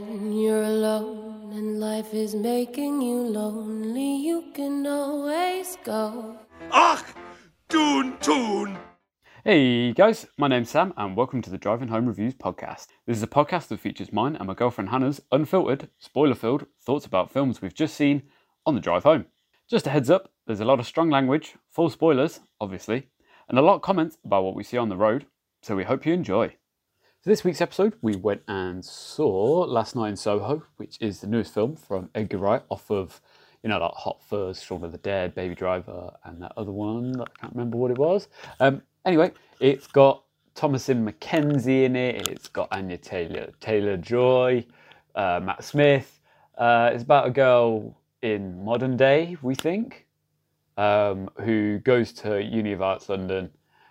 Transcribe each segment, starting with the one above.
When you're alone and life is making you lonely, you can always go. Ach, Dune Tune! Hey guys, my name's Sam and welcome to the Driving Home Reviews podcast. This is a podcast that features mine and my girlfriend Hannah's unfiltered, spoiler filled thoughts about films we've just seen on the drive home. Just a heads up, there's a lot of strong language, full spoilers, obviously, and a lot of comments about what we see on the road, so we hope you enjoy. For this week's episode, we went and saw Last Night in Soho, which is the newest film from Edgar Wright off of, you know, like Hot Fuzz, Shaun of the Dead, Baby Driver, and that other one, I can't remember what it was. Um, anyway, it's got Thomasin McKenzie in it, it's got Anya Taylor, Taylor Joy, uh, Matt Smith. Uh, it's about a girl in modern day, we think, um, who goes to Uni of Arts London,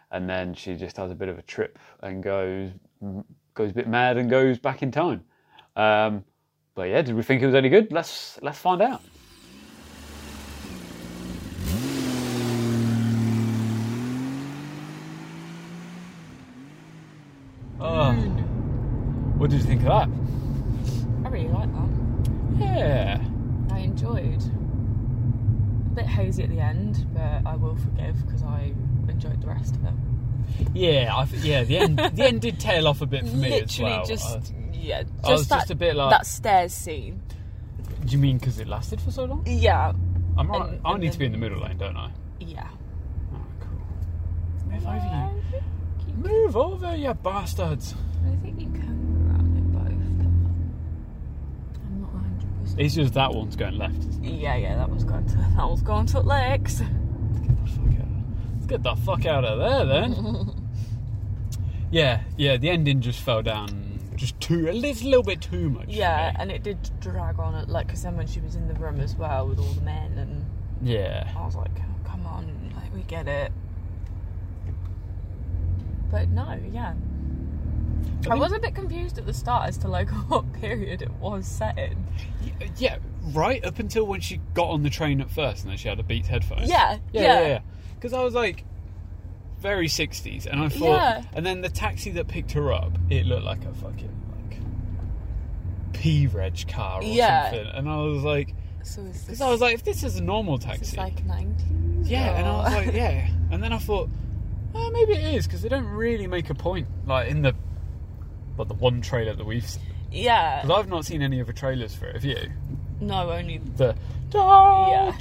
and then she just has a bit of a trip and goes goes a bit mad and goes back in time. Um, but yeah, did we think it was any good? Let's let's find out. Oh, what did you think of that? I really like that. Yeah, I enjoyed. A bit hazy at the end, but I will forgive because I enjoyed the rest of it. Yeah, I, yeah. The end, the end did tail off a bit for me as Literally well. just Uh, yeah, just I was that, just a bit like- that stairs scene. do you mean because it lasted for so long? Yeah, I'm right. And- I and need to be in the middle lane, don't I? yeah. Oh, cool. Move over, you. Move over, you bastards. I think you can go around it both. but I'm not 100. percent It's just that one's going left. Isn't it? Yeah, yeah, that was going to that was going to Lex. Let's get the fuck out of there then. yeah, yeah, the ending just fell down just too, a little, little bit too much. Yeah, and it did drag on it, like, because then when she was in the room as well with all the men, and Yeah. I was like, oh, come on, like, we get it. But no, yeah. I, think- was a bit confused at the start as to, like, what period it was set in. Yeah, right up until when she got on the train at first and then she had the Beats headphones. Yeah, Yeah, yeah. yeah, yeah. Because I was like, very 60s, and I thought, Yeah. and then the taxi that picked her up, it looked like a fucking, like, P Reg car or Yeah. something. And I was like, So is this, because I was like, if this is a normal taxi. like 90s? Yeah, and I was like, yeah. And then I thought, oh, maybe it is because they don't really make a point, like in the, but the one trailer that we've. Because yeah. I've not seen any other trailers for it. Have you? No, only. The Yeah.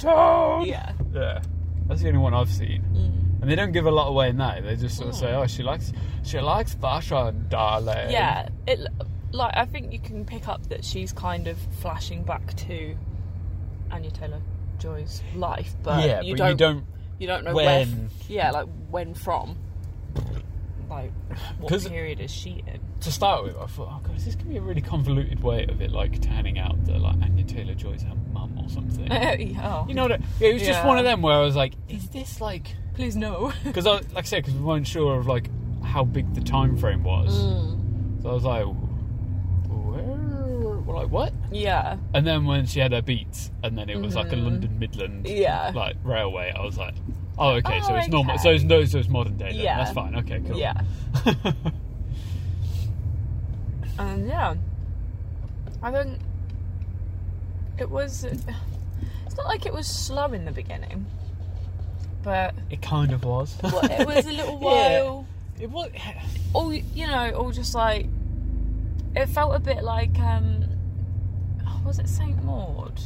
Yeah. Yeah, that's the only one I've seen. Mm. And they don't give a lot away in that. They just sort of say, oh, she likes, she likes fashion, darling. Yeah, it like I think you can pick up that she's kind of flashing back to Anya Taylor Joy's life, but yeah, you but don't you don't. you don't know where. when. Yeah, like when from. Like what period is she in? To start with, I thought, oh god, is this gonna be a really convoluted way of it, like turning out that like Anya Taylor Joy's her mum or something? yeah. You know what? I- It was just Yeah. one of them where I was like, is this like? Please no. Because I, like I said, because we weren't sure of like how big the time frame was. Mm. So I was like, where? Like what? yeah. And then when she had her beats, and then it was like a Mhm. London Midland Yeah. like railway, I was like, oh okay, so Oh, it's normal. So it's no, so it's modern day. Then. Yeah. That's fine. Okay, cool. Yeah. And yeah. I think it was it's not like it was slow in the beginning. But it kind of was. well, it was a little Yeah. while It was. all you know, all just like it felt a bit like um was it Saint Maud?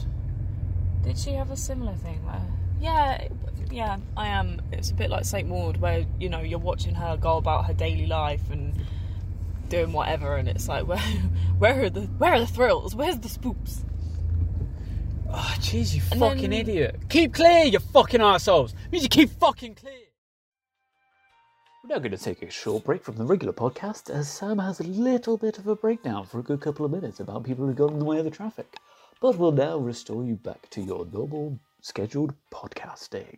Did she have a similar thing where yeah, yeah, I am. It's a bit like Saint Maud where, you know, you're watching her go about her daily life and doing whatever and it's like where where are the where are the thrills? Where's the spoops? Oh, jeez, you And fucking then- idiot. Keep clear, you fucking assholes. Means you keep fucking clear. We're now going to take a short break from the regular podcast as Sam has a little bit of a breakdown for a good couple of minutes about people who got in the way of the traffic. But we'll now restore you back to your normal scheduled podcasting.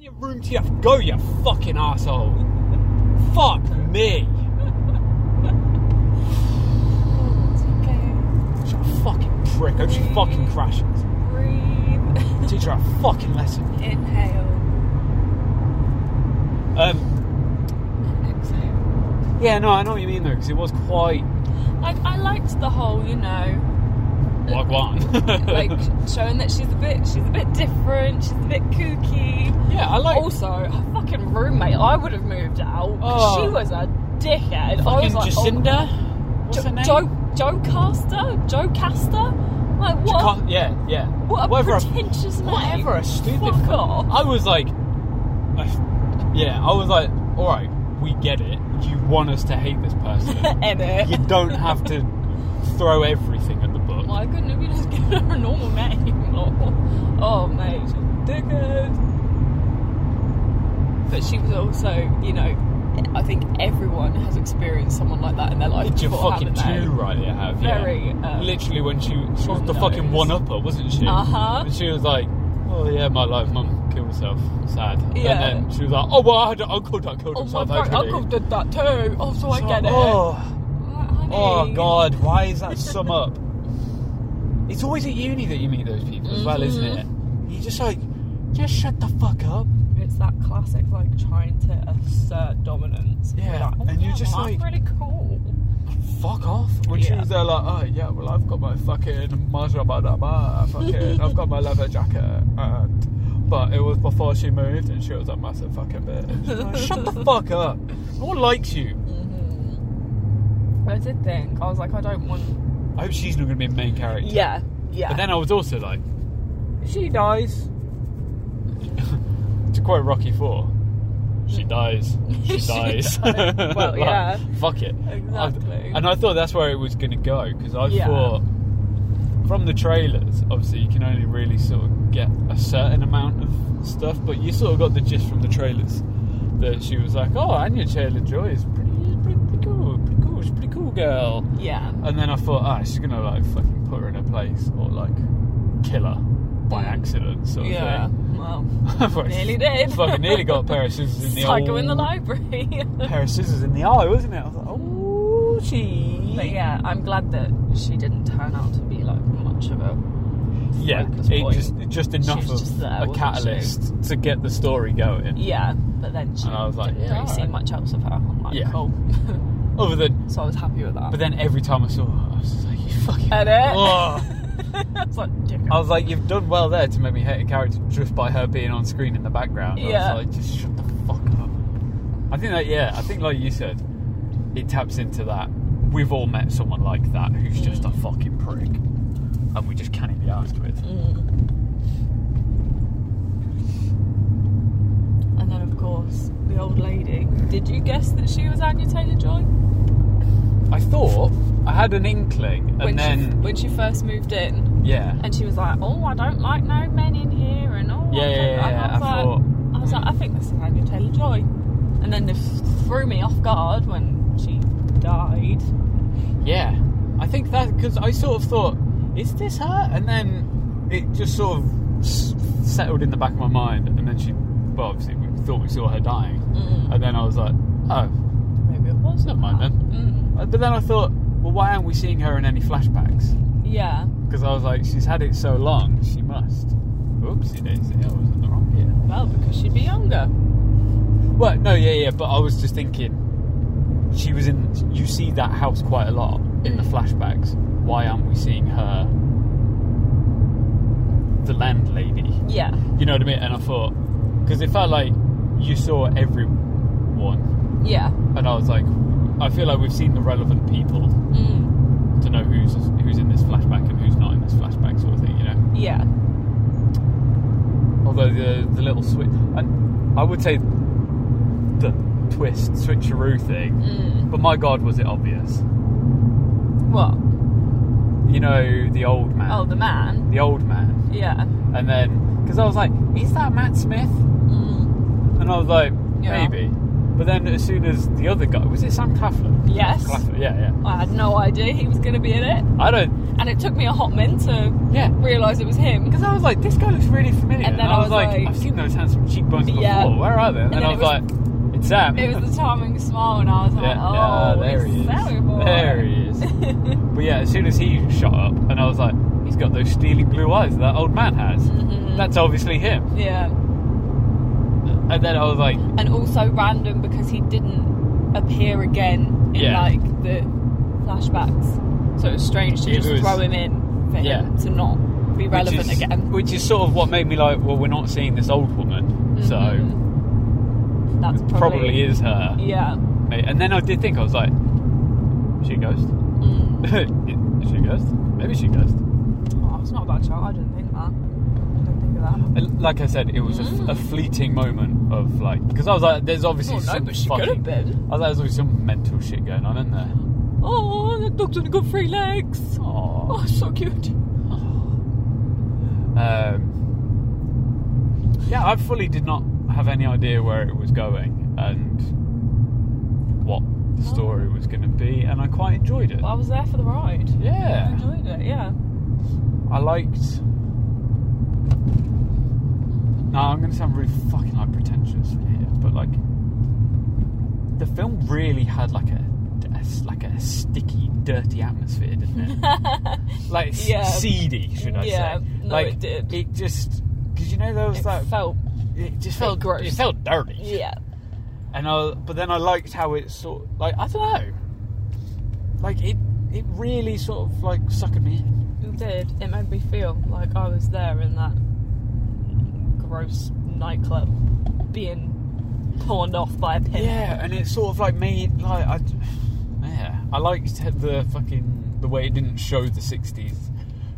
Your room to go, you fucking asshole. Fuck me. It's okay. She's a fucking prick. Hope she fucking crashes. Breathe. Teach her a fucking lesson. Inhale. Um, Exhale. yeah, no, I know what you mean though, because it was quite. Like I liked the whole, you know, Like one. like showing that she's a bit, she's a bit different. She's a bit kooky. yeah, I like. Also, her fucking roommate, I would have moved out. Oh. She was a dickhead. I fucking was like, oh, Jacinda. oh, What's her name? Joe, Jocasta, Joe Caster. Like what? Ca- yeah, yeah. what a whatever pretentious a, name. whatever a stupid. Fuck fu- off. I was like, I- yeah, I was like, all right, we get it. You want us to hate this person. You don't have to throw everything at the. Why couldn't you just give her a normal name? Oh, oh mate, she's dickhead. But she was also, you know, I think everyone has experienced someone like that in their life. You're before, fucking too right. You have yeah. Very, um, Literally, when she she was the fucking one upper, wasn't she? Uh-huh. She was like, "Oh yeah, my life, mum killed herself. Sad." Yeah. And then she was like, "Oh well, I had an uncle that killed Oh, my himself." actually." uncle did that too. Oh, so I get it. Oh, oh God, why is that sum up? It's always at uni that you meet those people as well, isn't it? Mm-hmm. You just like, just shut the fuck up. It's that classic, like trying to assert dominance. Yeah, like, oh, and you're yeah, just well, like- I'm really cool. Fuck off. When she Yeah. was there, like, oh yeah, well I've got my fucking Maserati, fucking, I've got my leather jacket, and but it was before she moved, and she was a massive fucking bitch. Like, Shut the fuck up. No one likes you. I did think I was like, I don't want. I hope she's not going to be a main character. Yeah, yeah. But then I was also like, if she dies, to quote Rocky Four, she mm. dies. She, She dies. dies. Well, Like, yeah. Fuck it. Exactly. I- and I thought that's where it was going to go because I Yeah. thought from the trailers, obviously you can only really sort of get a certain amount of stuff, but you sort of got the gist from the trailers that she was like, "Oh, Anya Taylor Joy is pretty, pretty, pretty cool, pretty cool. She's a pretty cool girl." yeah. And then I thought, ah, she's gonna like fucking put her in her place or like kill her by accident, sort of Yeah. thing. Well, nearly did. Fucking nearly got a pair of scissors in the Psycho eye. in the library. pair of scissors in the eye, wasn't it? I was like, oh, she. but yeah, I'm glad that she didn't turn out to be like much of a. Yeah, it point. just just enough of just there, a catalyst to get the story going. Yeah, but then she And I was like, didn't yeah, really see alright. much else of her. I'm like, Yeah. cool. Other than, so I was happy with that. but then every time I saw her, I was just like, you fucking. Edit. I was like. I was like, you've done well there to make me hate a character just by her being on screen in the background. Yeah. I was like, just shut the fuck up. I think that, yeah, I think like you said, it taps into that. We've all met someone like that who's just a fucking prick, and we just can't be asked with. And then, of old lady. Did you guess that she was Anya Taylor Joy? I thought I had an inkling, and when then she, when she first moved in, yeah, and she was like, "Oh, I don't like no men in here," and oh, Yeah, I yeah, yeah, yeah, I was I like, thought- I was like, I think this is Anya Taylor Joy, and then it threw me off guard when she died. yeah. I think that because I sort of thought, is this her? And then it just sort of settled in the back of my mind, and then she, well, obviously we thought we saw her dying, and then I was like, oh, Maybe it was never mind then. Mm. But then I thought, well, why aren't we seeing her in any flashbacks? Yeah, Because I was like, she's had it so long, she must. Oopsie daisy, I was in the wrong gear. well, because she'd be younger. Well, no, yeah, yeah, but I was just thinking, she was in. You see that house quite a lot in the flashbacks. Why aren't we seeing her, the landlady? Yeah, You know what I mean? And I thought, because it felt like you saw everyone, yeah, and I was like, I feel like we've seen the relevant people mm. to know who's who's in this flashback and who's not in this flashback, sort of thing. You know. yeah, Although the the little switch, and I would say the twist switcheroo thing. mm. But my God, was it obvious? What? You know, the old man. Oh, the man. The old man. Yeah. And then, because I was like, is that Matt Smith? And I was like, Yeah. maybe. But then, as soon as the other guy, was it Sam Claflin? Yes. Claflin, yeah, yeah. I had no idea he was going to be in it, I don't, and it took me a hot minute to yeah. realise it was him. Because I was like, this guy looks really familiar. And then I I was was like, like- I've seen those handsome cheekbones before. Yeah. Where are they? And, then, then I it was, like, it's Sam. It was the charming smile, and I was like, yeah, "Oh, yeah, there he is. There he is. but yeah, as soon as he shot up, and I was like, he's got those steely blue eyes that old man has. Mm-hmm. That's obviously him. Yeah, And then I was like, and also random because he didn't appear again in Yeah. like the flashbacks. So it was strange to It just was- throw him in for Yeah. him to not be relevant which is, again. Which is sort of what made me like, well, we're not seeing this old woman, so That's probably, probably is her. Yeah. And then I did think, I was like, is she a ghost? Mm. is she a ghost? Maybe she a ghost. Oh, it's not a bad child. I didn't think that. I didn't think of that. Like I said, it was a, f- a fleeting moment of like, because I was like, there's obviously Oh, no, some but she fucking, could have been. I was like, there's obviously some mental shit going on in there. Oh, the dog's only got three legs. Aww. Oh, so cute. Um, yeah, I fully did not have any idea where it was going and what the story was going to be, and I quite enjoyed it. Well, I was there for the ride. Yeah, I enjoyed it. Yeah. I liked. No, I'm going to sound really fucking like pretentious here, but like the film really had like a, a like a sticky, dirty atmosphere, didn't it? like Yeah. seedy, should I Yeah, say? no, like it did. It just because you know there was It that felt. it just felt gross. It felt dirty. Yeah. And I, but then I liked how it sort like I don't know, like it it really sort of like suckered me in. It did. It made me feel like I was there in that gross nightclub being pawned off by a pimp. Yeah, and it sort of like made like I, yeah, I liked the fucking the way it didn't show the '60s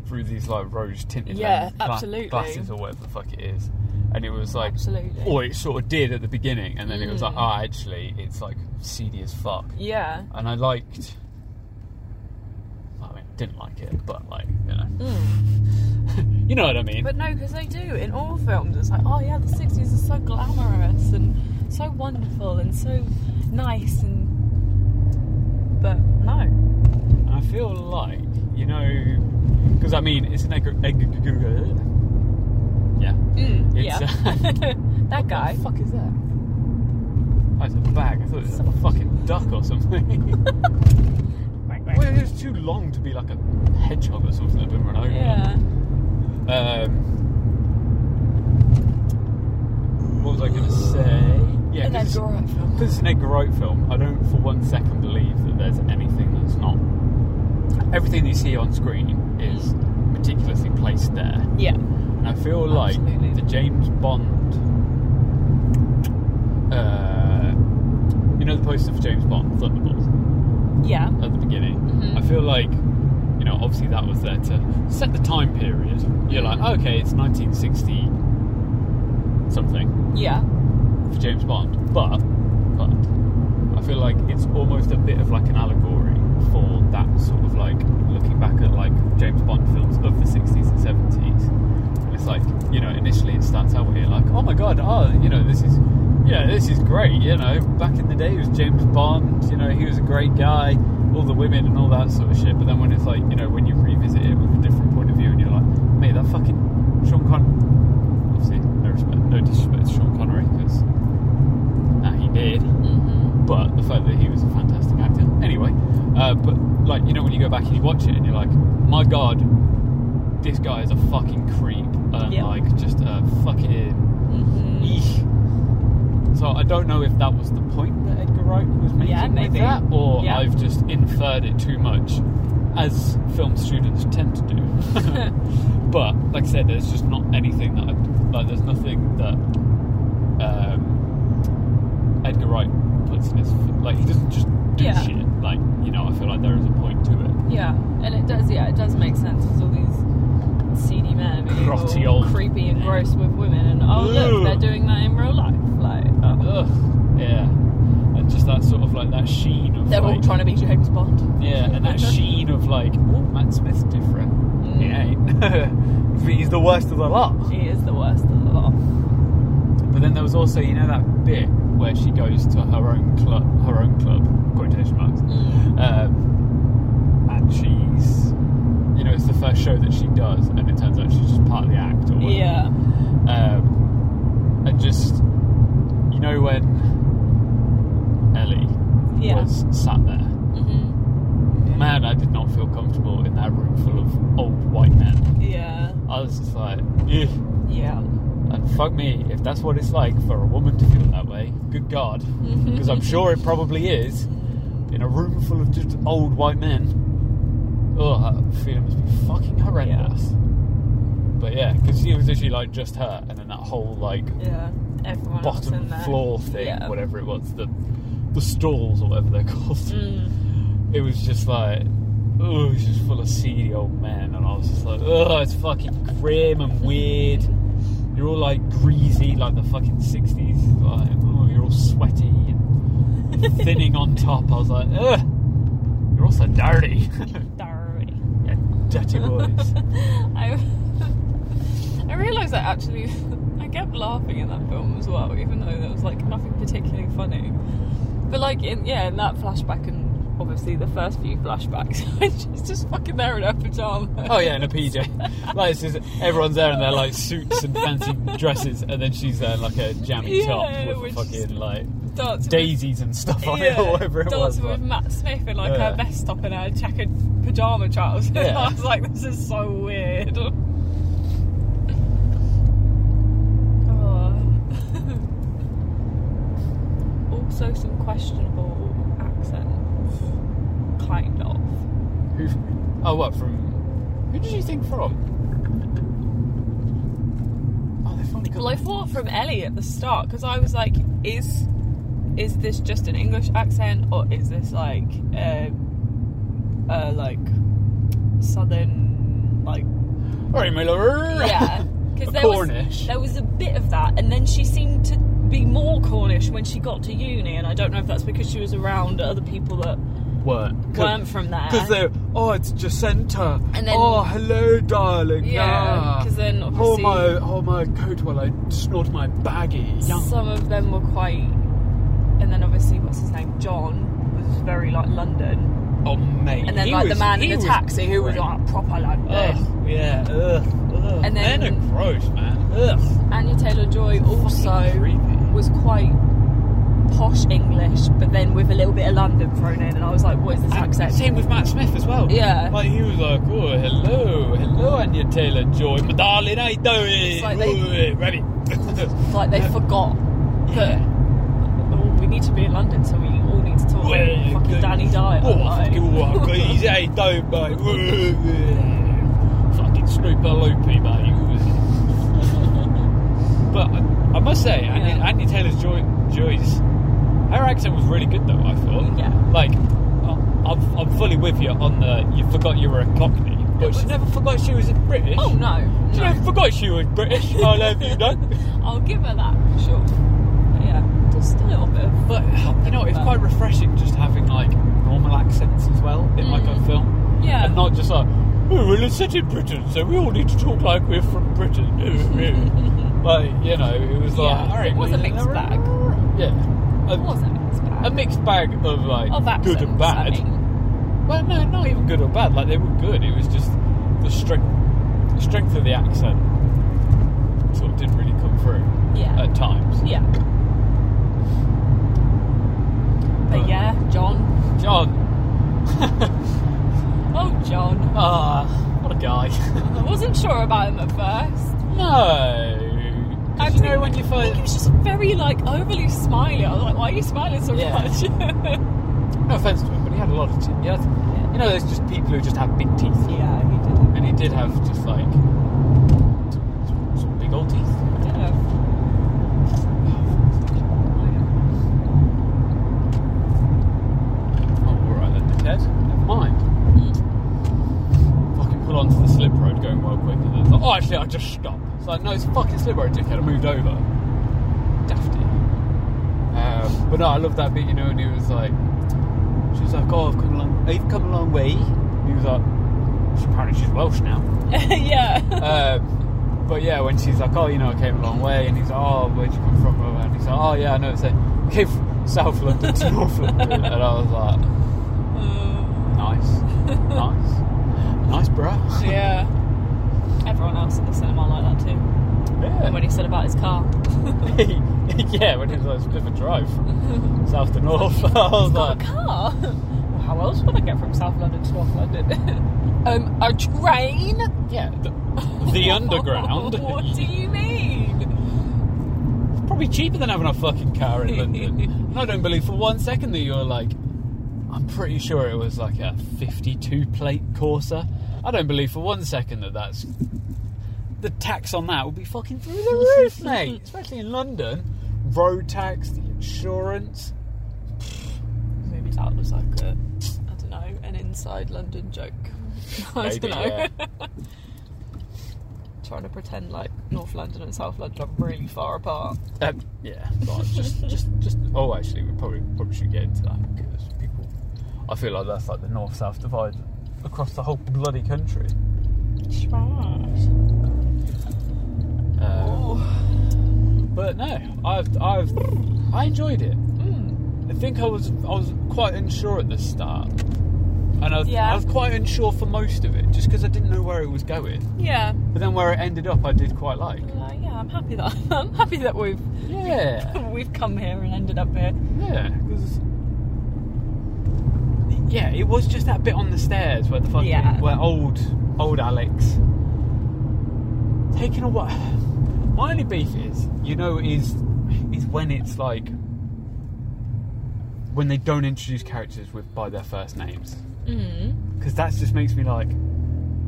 through these like rose tinted Yeah, absolutely. glasses or whatever the fuck it is, and it was like, Absolutely. or it sort of did at the beginning, and then it was like, Mm. oh, actually, it's like seedy as fuck, Yeah. and I liked. I mean, didn't like it, but like you know, you know what I mean. But no, because they do in all films. It's like, oh yeah, the '60s are so glamorous and so wonderful and so nice and. But no. I feel like, you know, because I mean, it's an egg. egg yeah. Mm, It's, yeah. that guy. What the fuck is that? Oh, it's a bag. I thought it was a fucking duck or something. well, it was too long to be like a hedgehog or something that didn't run over. Yeah. Um, what was I going to say? Yeah, An Edgar Wright film. because it's an Edgar Wright film, I don't for one second believe that there's anything that's not. Everything you see on screen is meticulously placed there. Yeah. And I feel like Absolutely. the James Bond. Uh, you know the poster for James Bond, Thunderbolt, Yeah. at the beginning? Mhm. I feel like, you know, obviously that was there to set the time period. You're like, okay, it's 1960 something Yeah. for James Bond, but but I feel like it's almost a bit of like an allegory for that sort of like looking back at like James Bond films of the 60s and 70s. And it's like you know initially it starts out where you're like, oh my god, oh you know this is yeah, this is great. You know back in the day it was James Bond. You know he was a great guy. All the women and all that sort of shit. But then when it's like you know when you revisit it with a different point of view and you're like, mate, that fucking Sean Con. Obviously, no respect, no disrespect to Sean Connery because nah, he did. Mm-hmm. But the fact that he was a fantastic actor. Anyway, uh, but like you know when you go back and you watch it and you're like, my god, this guy is a fucking creep and Yeah. like just a fucking. Mm-hmm. So I don't know if that was the point that Edgar Wright was making Yeah, with that, or Yeah. I've just inferred it too much, as film students tend to do. but like I said, there's just not anything that I, like. There's nothing that um, Edgar Wright puts in his like. He doesn't just do Yeah. shit. Like you know, I feel like there is a point to it. Yeah, and it does. Yeah, it does make sense. There's all these seedy men being Grotty all old- creepy and gross with women, and oh look, they're doing that in real life. Like. Ugh, yeah, and just that sort of like that sheen of they're like, all trying to be James Bond. Yeah, and that sheen of like, oh, Matt Smith's different. He ain't. He's the worst of the lot. He is the worst of the lot. But then there was also, you know, that bit where she goes to her own club, her own club, quotation marks, um, and she's, you know, it's the first show that she does, and it turns out she's just part of the act or whatever. Yeah. Um, and just, you know, when Ellie Yeah. was sat there. hmm Man, I did not feel comfortable in that room full of old white men. Yeah. I was just like, eh. Yeah. And fuck me, if that's what it's like for a woman to feel that way, good God. Because I'm sure it probably is. in a room full of just old white men. Oh, that feeling must be fucking horrendous. But yeah, because it was literally like just her, and then that whole like Yeah. Everyone bottom floor thing, Yeah. whatever it was, the the stalls or whatever they're called. Mm. It was just like, oh, it was just full of seedy old men, and I was just like, oh, it's fucking grim and weird. You're all like greasy, like the fucking sixties. Like, oh, you're all sweaty and thinning on top. I was like, ugh, you're also dirty. Dirty. yeah, dirty boys. I, I realised that actually I kept laughing in that film as well, even though there was like nothing particularly funny. But like in yeah, in that flashback and obviously the first few flashbacks, she's just fucking there in her pajamas. Oh yeah, in a PJ. Like it's just, everyone's there in their like suits and fancy dresses, and then she's there in like a jammy top with fucking like daisies and stuff on with, it or whatever it was. dancing with Matt Smith in like Yeah. her vest top and her checkered pajama trousers. Yeah. I was like, this is so weird. Oh. also, some questionable accents, kind of. Who? Oh, what from? Who did you think from? Oh, they've only got. Well, I thought from Ellie at the start because I was like, is is this just an English accent or is this like uh, uh like southern like Sorry, my lord. yeah because there was Cornish. there was a bit of that and then she seemed to be more Cornish when she got to uni and I don't know if that's because she was around other people that weren't. weren't from there Because they're, oh, it's Jacinta. And then- oh, hello, darling. yeah because then Hold obviously my, hold my coat while I snort my baggie. Young. some of them were quite and then obviously what's his name John was very like London Oh, mate. And then he like was- the man in the taxi who was like proper London. Ugh, yeah. Ugh, ugh. And then- Men are gross, man. Ugh. Anya Taylor Joy also was quite posh English, but then with a little bit of London thrown in, and I was like, what is this And accent? Same with Matt Smith as well. Yeah. Like he was like, oh, hello, hello, Anya Taylor Joy, my darling, how you doing? It's like they- Ooh, ready. Like they forgot that oh, we need to be in London, so we all need to talk like Well, fucking. Danny Dyer. Oh, like. fucking what? Please, oh, how you doing, mate? Fucking Snooper Loopy, mate. but I, I must say, Andy, Yeah. Andy Taylor's Joy, Joy's, her accent was really good though. I thought. Yeah. Like, I'm, I'm fully with you on the. You forgot you were a Cockney, but she never forgot she was British. Oh no, She no. never forgot she was British. I love you, no. I'll give her that for sure. But yeah, just a little bit. But you know, it's quite refreshing just having like normal accents as well in like a Mm. film. yeah, and not just like, oh, well, it's set in Britain, so we all need to talk like we're from Britain. like, you know, it was like, Yeah, all right, it was a mixed bag. Yeah. A, it was a mixed bag. a mixed bag of like of accents, good and bad. I mean. Well, no, not even good or bad. Like they were good. It was just the strength, the strength of the accent sort of didn't really come through Yeah. at times. Yeah. But Uh, yeah, John. John, Oh, John. ah, what a guy. I wasn't sure about him at first. no. You know when you I think first he was just very like overly smiley. I was like, why are you smiling so Yeah. much? No offense to him, but he had a lot of teeth. Had, you know, there's just people who just have big teeth. yeah, he did. And he did have just like some, big old teeth. Did have. Oh, alright then, dickhead. Never mind. Hmm. Fucking pull onto the slip road going well quick and then oh, actually, I just stopped. Like, no, it's fucking slip road, dickhead. I moved over. Dafty. Um, but no, I love that bit, you know, and he was like, she was like, oh, I've come a long, I've come a long way. And he was like, apparently she's Welsh now. yeah. Um, but yeah, when she's like, oh, you know, I came a long way, and he's like, oh, where'd you come from? And he's like, oh, yeah, I know. It's like, I came from South London to North London. And I was like, nice, nice, nice, bruh. yeah. Everyone else in the cinema like that too. Yeah. And when he said about his car. yeah, when he was like, it's a bit of a drive from South to North. I was like, a car? Well, how else would I get from South London to North London? um, a train? yeah, the, the underground. what do you mean? It's Probably cheaper than having a fucking car in London. and I don't believe for one second that you're like I'm pretty sure it was like a 52 plate Corsa. I don't believe for one second that that's the tax on that will be fucking through the roof, mate. Especially in London, road tax, the insurance. Maybe that was like a, I don't know, an inside London joke. I Maybe, don't know. yeah. Trying to pretend like North London and South London are really far apart. Um, yeah, just, just, just. Oh, actually, we probably probably should get into that because people. I feel like that's like the north-south divide across the whole bloody country. Um, but no, I've, I've, I enjoyed it. I think I was, I was quite unsure at the start, and I was, Yeah. I was quite unsure for most of it, just because I didn't know where it was going. Yeah. But then where it ended up, I did quite like. Uh, yeah, I'm happy that I'm happy that we've Yeah. we've come here and ended up here. Yeah, because yeah, it was just that bit on the stairs where the fucking Yeah. where old old Alex taking a while. My only beef is, you know, is is when it's like when they don't introduce characters with by their first names Mm. because that just makes me like,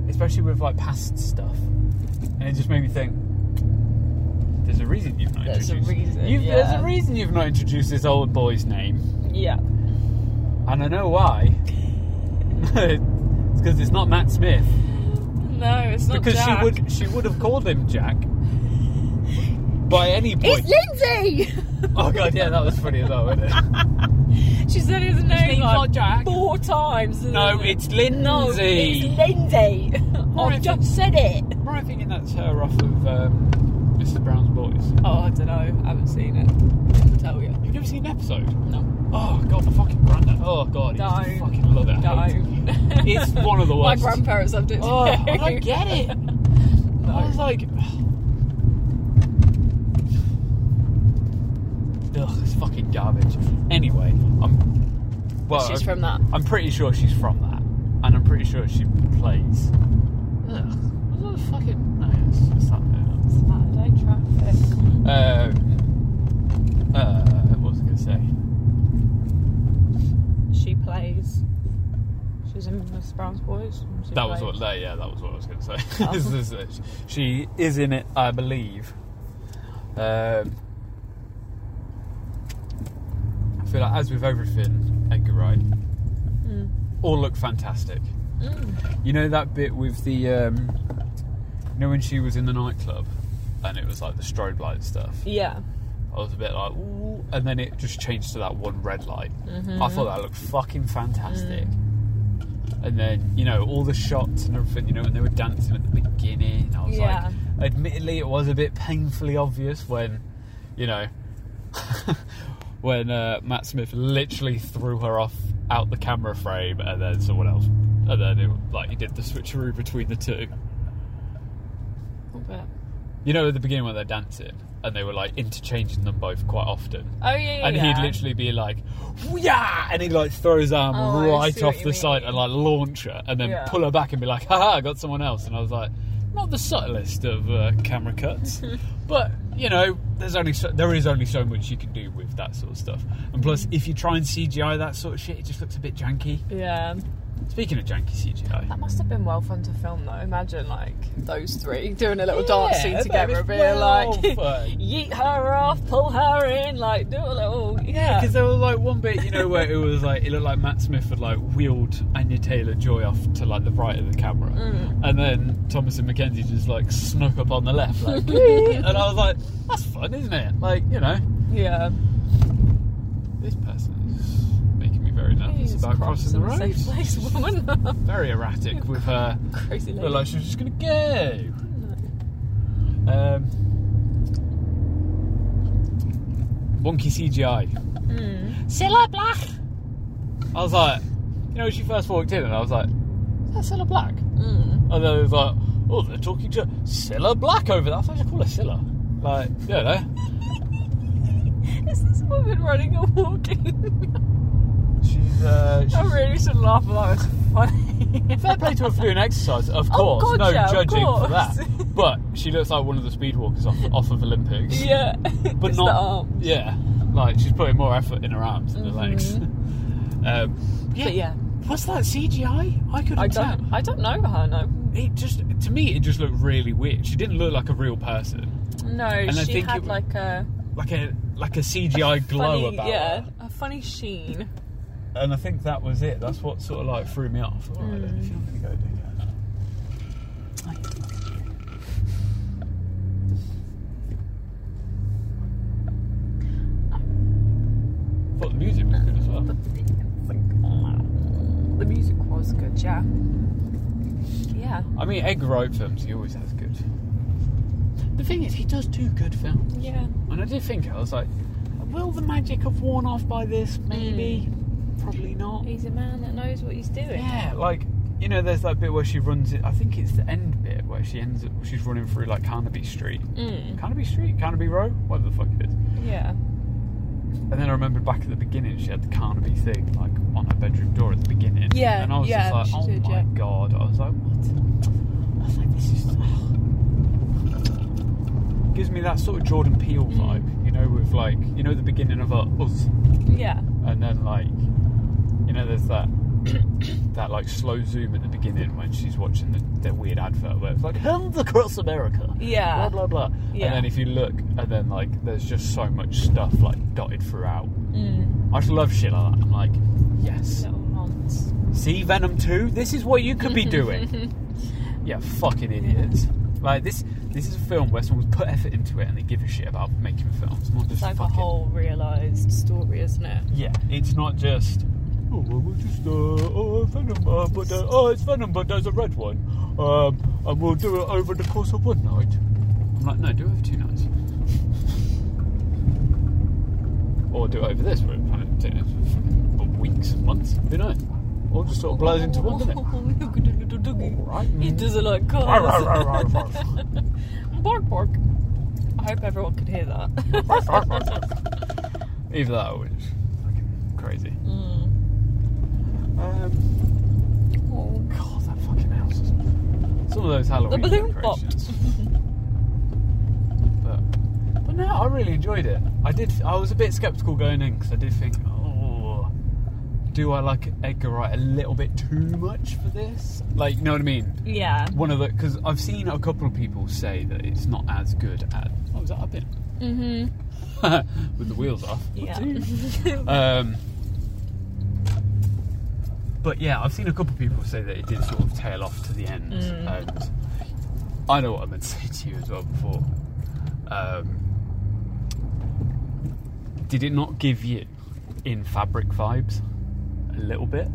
especially with like past stuff, and it just made me think. There's a reason you've not There's a reason, you've, There's a reason you've not introduced this old boy's name. Yeah. And I know why. it's because it's not Matt Smith. No, it's not because Jack. she would she would have called him Jack. By any point. It's Lindsay. oh god, yeah, that was funny as well, wasn't it? she said his name name's like not Jack. four times. No, it's Lindsay. No, it's Lindsay. Right. I've just said it. Am I right thinking that's her off of um, Mrs. Brown's Boys? Oh, I don't know. I haven't seen it. Couldn't tell you. You've never seen an episode? No. Oh god, my fucking granddad. Oh god, he used to Don't. fucking love it. I hate it. No. It's one of the worst. My grandparents loved it. Oh, I too. don't get it. I was like, ugh, it's fucking garbage. Anyway, I'm. Well, She's I'm- from that. I'm pretty sure she's from that, and I'm pretty sure she plays. Ugh, what the fucking? No, it's, it's that. Saturday traffic. Uh, uh, what was I going to say? She plays. She's in Miss Brown's Boys. That was what. that- Yeah, that was what I was going to say. Oh. This is it. she is in it, I believe. Um, I feel like, as with everything, Edgar Wright, Mm. all look fantastic. Mm. You know that bit with the, um, you know when she was in the nightclub, and it was like the strobe light stuff. Yeah. I was a bit like, ooh, and then it just changed to that one red light. Mm-hmm. I thought that looked fucking fantastic. Mm. And then, you know, all the shots and everything, you know, when they were dancing at the beginning, I was Yeah. like, admittedly, it was a bit painfully obvious when, you know, when uh, Matt Smith literally threw her off out the camera frame and then someone else, and then it, like he did the switcheroo between the two. You know, at the beginning when they're dancing, and they were like interchanging them both quite often. Oh yeah, yeah. and yeah. he'd literally be like, yeah, and he'd like throw his arm Oh, I right see off the side and like launch her, and then Yeah. pull her back and be like, haha, I got someone else. And I was like, not the subtlest of uh, camera cuts, but you know, there's only so, there is only so much you can do with that sort of stuff. And plus, if you try and CGI that sort of shit, it just looks a bit janky. Yeah. Speaking of janky CGI, That must have been well fun to film though. Imagine like those three doing a little dance scene together, being well like, fun. yeet her off, pull her in, like do a little yeah. Because there was like one bit, you know, where it was like it looked like Matt Smith had like wheeled Anya Taylor Joy off to like the right of the camera, Mm. and then Thomasin McKenzie just like snuck up on the left, like, and I was like, that's fun, isn't it? Like, you know, yeah. this person is making me very nervous about crossing the road. Safe place, woman. Very erratic with her. Crazy lady. Like she was just gonna go. Um, wonky CGI. Mm. Cilla Black. I was like, you know, when she first walked in, and I was like, is that Cilla Black? Mm. And then it was like, oh, they're talking to Cilla Black over there. I thought I should call her Cilla. Like, you know, Is this woman running or walking? Uh, I really should laugh, that was funny. fair play to her for doing exercise, of Oh, course. God, no yeah, judging for that. But she looks like one of the speedwalkers off, off of Olympics. yeah. but not yeah like she's putting more effort in her arms than her legs Mm-hmm. um, But yeah, Was that CGI? I couldn't I tell. don't. I don't know her. No. It just to me, it just looked really weird. She didn't look like a real person, No, I she think had it- like a like a like a CGI glow funny, about yeah, her. a funny sheen. And I think that was it. That's what sort of like threw me off. All right, then, if you're not going to go do that. Thought the music was good as well. The music was good, yeah. Yeah. I mean, Edgar Wright films, he always has good. The thing is, he does do good films. Yeah. And I did think, I was like, will the magic have worn off by this? Maybe. Mm. Probably not. He's a man that knows what he's doing. Yeah, like you know, there's that bit where she runs it. I think it's the end bit where she ends up. She's running through like Carnaby Street, Mm. Carnaby Street, Carnaby Row, whatever the fuck it is. Yeah. And then I remembered back at the beginning, she had the Carnaby thing like on her bedroom door at the beginning. Yeah, and I was yeah, just like, oh did, my yeah. god! I was like, what? I was like, this is. Gives me that sort of Jordan Peele Mm. vibe, you know, with like, you know, the beginning of uh, Us, Yeah. and then like you know there's that that like slow zoom at the beginning when she's watching the, the weird advert where it's like hands across America Yeah. blah blah blah Yeah. and then if you look and then like there's just so much stuff like dotted throughout Mm. I just love shit like that I'm like yes see Venom 2 this is what you could be doing yeah fucking idiots like this this is a film where someone's put effort into it and they give a shit about making films not just It's like a whole realised story, isn't it? yeah, it's not just. Oh, well, we'll just uh, oh Venom, uh, but uh, oh it's Venom, but there's a red one, um, and we'll do it over the course of one night. I'm like, no, do it over two nights, or do it over this, but kind of take it for weeks, months, who knows? Or just sort of blows into one, doesn't it? Look at the little doggy. He does it like cars. bark, bark. I hope everyone could hear that. Either that or it's fucking crazy. Mm. Um, Oh. God, that fucking house. is- Some of those Halloween The balloon decorations. but, but no, I really enjoyed it. I did. I was a bit skeptical going in because I did think, oh, do I like Edgar Wright a little bit too much for this? Like, you know what I mean? Yeah. One of the because I've seen a couple of people say that it's not as good as. Oh, was that up in? Mm-hmm. With the wheels off. Yeah. Um, but yeah, I've seen a couple of people say that it did sort of tail off to the end, Mm. and I know what I meant to say to you as well before. Um, did it not give you in fabric vibes a little bit?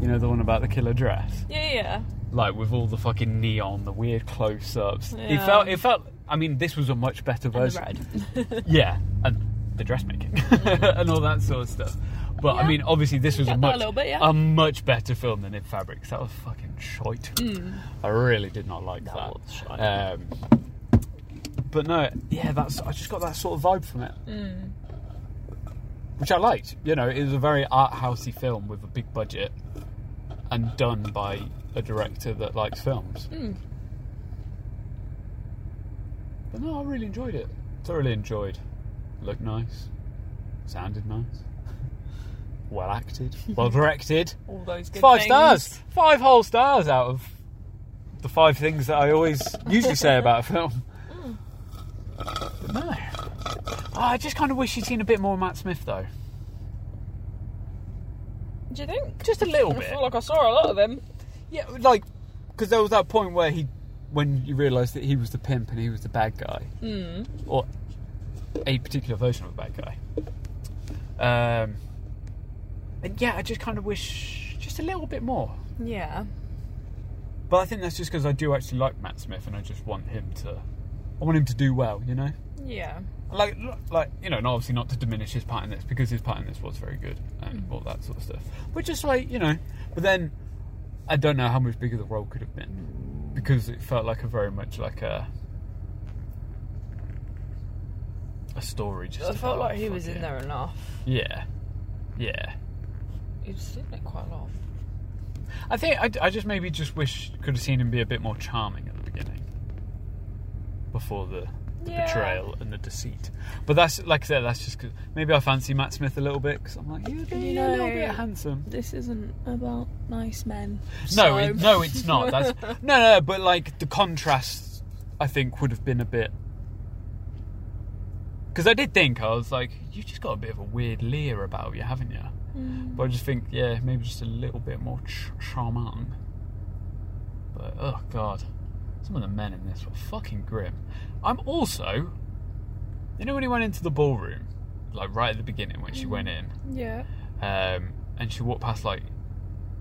You know the one about the killer dress, yeah, yeah. like with all the fucking neon, the weird close-ups. It felt. It felt. I mean, this was a much better version. Yeah, and the dressmaking and all that sort of stuff. But I mean, obviously, this was a that a much bit, yeah. a much better film than In Fabrics. That was fucking shite. I really did not like that. That was shite. Um, but no, yeah, that's I just got that sort of vibe from it, Mm. which I liked. You know, it was a very art housey film with a big budget and done by a director that likes films. Mm. But no, I really enjoyed it. Thoroughly enjoyed. Looked nice. Sounded nice. Well acted. Well directed. All those good five things. stars. Five whole stars out of the five things that I always usually say about a film. But no. Oh, I just kind of wish you'd seen a bit more Matt Smith though. Do you think? Just a little I bit. feel like I saw a lot of him. Yeah, like because there was that point where he, when you realised that he was the pimp and he was the bad guy, Mm. or a particular version of a bad guy. Um, and yeah, I just kind of wish just a little bit more. Yeah. But I think that's just because I do actually like Matt Smith, and I just want him to, I want him to do well, you know. Yeah. Like, like you know, and obviously not to diminish his part in this because his part in this was very good and mm. all that sort of stuff. But just like you know, but then I don't know how much bigger the role could have been because it felt like a very much like a a story. Just I felt like he was in there enough. Yeah, yeah. Was in it quite a lot. I think I, I just maybe just wish could have seen him be a bit more charming at the beginning before the the Yeah. betrayal and the deceit. But that's like I said, that's just because maybe I fancy Matt Smith a little bit because I'm like, you're, You you're a little bit handsome. This isn't about nice men. No, so- it, no, it's not. That's no, no. But like the contrast, I think would have been a bit. Because I did think I was like, you've just got a bit of a weird leer about you, haven't you? Mm. But I just think, yeah, maybe just a little bit more ch- charmant. But oh god, some of the men in this were fucking grim. I'm also, you know, when he went into the ballroom, like right at the beginning when she went in, Yeah. um, and she walked past like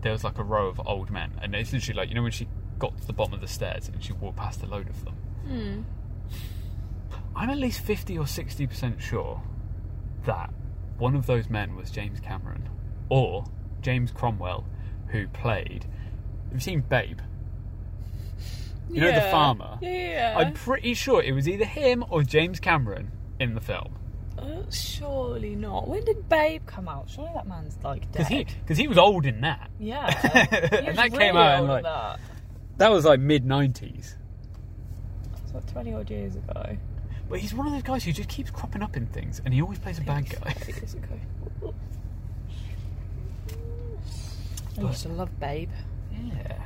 there was like a row of old men, and it's literally like you know when she got to the bottom of the stairs and she walked past a load of them. Hmm. I'm at least fifty or sixty percent sure that one of those men was James Cameron or James Cromwell, who played. Have you seen Babe? You know the farmer. Yeah, yeah. yeah. I'm pretty sure it was either him or James Cameron in the film Uh, surely not. When did Babe come out? Surely that man's like dead. because he he was old in that. yeah. And that came out in, like- that. That was like mid nineties. It's like 20 odd years ago. But he's one of those guys who just keeps cropping up in things, and he always plays a bad guy. 30 years ago. I used to love Babe. Yeah.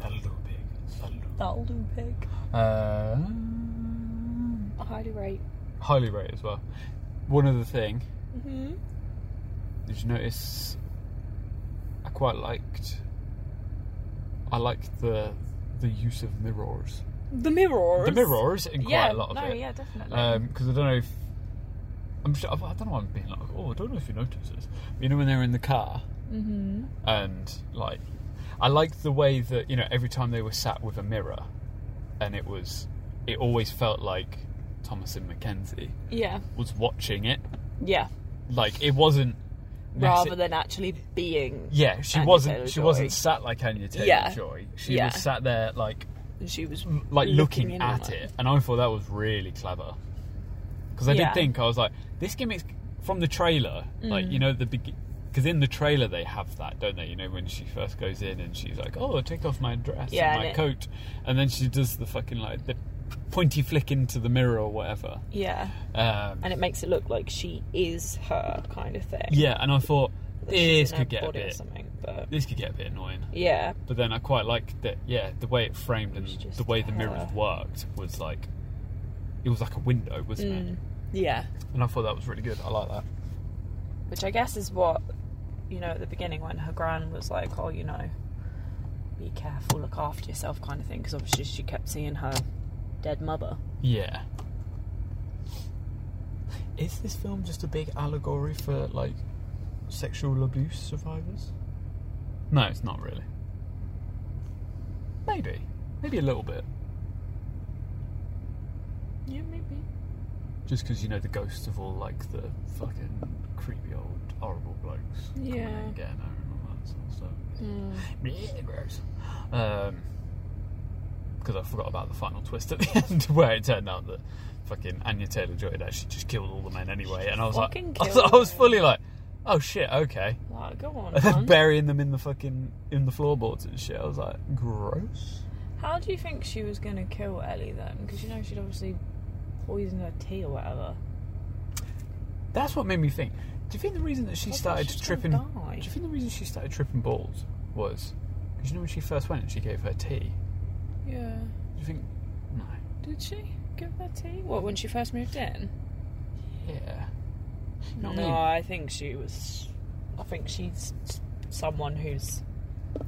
That'll do, pig. That'll do. That'll do, pig. Uh, highly rate. highly rate as well. One other thing, Mm-hmm. did you notice? I quite liked. I liked the the use of mirrors. The mirrors. The mirrors in quite yeah, a lot of no, it. yeah, definitely. Because I don't know if I'm sure, I don't know why I'm being like, oh, I don't know if you noticed this. You know when they're in the car mm-hmm. and like, I liked the way that you know every time they were sat with a mirror, and it was, it always felt like Thomasin McKenzie Yeah, was watching it. yeah. Like it wasn't Rather necess- than actually being. yeah, she Anya wasn't. Taylor-Joy. She wasn't sat like Anya Taylor Yeah. Joy. She Yeah. was sat there like She was like looking, in on at it, and I thought that was really clever. Because I Yeah. did think I was like, this gimmick's from the trailer, like Mm. you know the big. Because in the trailer they have that, don't they? You know when she first goes in and she's like, "Oh, take off my dress Yeah, and my and it- coat," and then she does the fucking like the pointy flick into the mirror or whatever. Yeah, Um, and it makes it look like she is her kind of thing. yeah, and I thought this could get a body or bit, something, but this could get a bit annoying. yeah, But then I quite like that, yeah, the way it framed and the way the mirrors her. worked was like, it was like a window, wasn't it? Mm, yeah. And I thought that was really good. I like that. Which I guess is what you know at the beginning when her gran was like, "Oh, you know, be careful, look after yourself," kind of thing. Because obviously she kept seeing her dead mother. Yeah. Is this film just a big allegory for like sexual abuse survivors? No, it's not really. Maybe. Maybe a little bit. Yeah, maybe. Just because you know the ghosts of all like the fucking creepy old horrible blokes. coming Yeah. in and getting her and all that sort of stuff. Mm. Yeah, gross. Um, because I forgot about the final twist at the end, where it turned out that fucking Anya Taylor Joy had actually just killed all the men anyway, and I was like, I was, I was fully like, oh shit, okay, Like, go on. man. burying them in the fucking in the floorboards and shit. I was like, gross. How do you think she was going to kill Ellie then? Because you know she'd obviously poisoned her tea or whatever. That's what made me think. Do you think the reason that she I thought started she was tripping? gonna Do die. you think the reason she started tripping balls was because you know when she first went and she gave her tea? Yeah. Do you think? No. Did she give her tea? What when she first moved in? Yeah. You know what I no, mean? I think she was. I think she's someone who's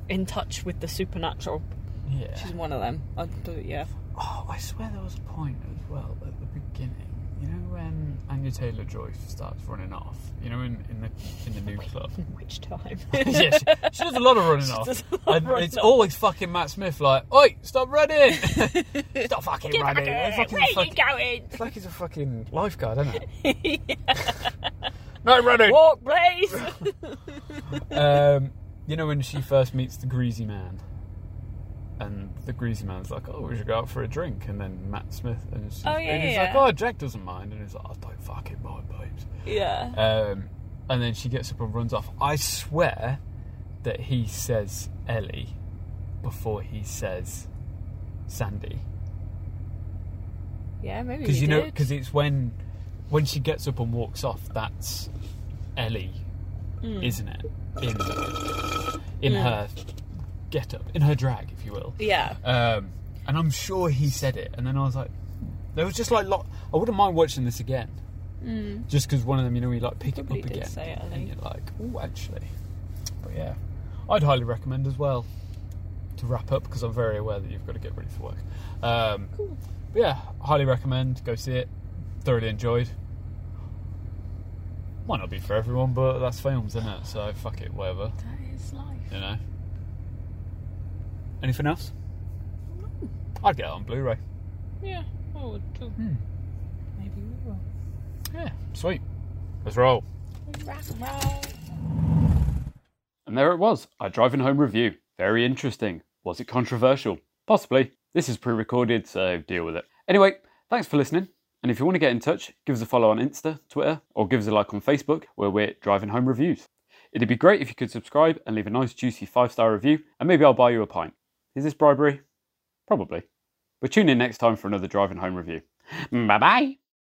in touch with the supernatural. Yeah. She's one of them. I, yeah. Oh, I swear there was a point as well at the beginning. You know when Anya Taylor Joy starts running off. You know in, in the in the new club. Which time? yeah, she, she does a lot of running off, does a lot of and running it's off. always fucking Matt Smith like, "Oi, stop running! stop fucking Get running!" here. It's like he's Where are you fucking- going? It's like he's a fucking lifeguard, isn't it? no running. Walk, please. Um, you know when she first meets the greasy man, and the greasy man's like, "Oh, we should go out for a drink," and then Matt Smith, and, she's, Oh, yeah, and he's yeah, like, "Oh, Jack doesn't mind," and he's like, "I don't fucking mind, babes." yeah. Um, and then she gets up and runs off. I swear that he says Ellie before he says Sandy. Yeah, maybe because you know because it's when when she gets up and walks off that's Ellie Hmm. isn't it in in her get up in her drag if you will Yeah. um, and I'm sure he said it and then I was like there was just like lot I wouldn't mind watching this again just because one of them you know we like pick. Probably it up did again say it, and you're like oh actually but yeah I'd highly recommend as well to wrap up because I'm very aware that you've got to get ready for work um, Cool. but yeah, highly recommend. Go see it. Thoroughly enjoyed. Might not be for everyone, but that's films, isn't it? So fuck it, whatever. That is life. You know. Anything else? I'd get it on Blu-ray. Yeah, I would too. Hmm. Maybe we will. Yeah, sweet. Let's roll. Rock and roll. And there it was, our driving home review. Very interesting. Was it controversial? Possibly. This is pre-recorded, so deal with it. Anyway, thanks for listening. And if you want to get in touch, give us a follow on Insta, Twitter, or give us a like on Facebook, where we're driving home reviews. It'd be great if you could subscribe and leave a nice juicy five star review, and maybe I'll buy you a pint. Is this bribery? Probably. But tune in next time for another driving home review. Bye bye.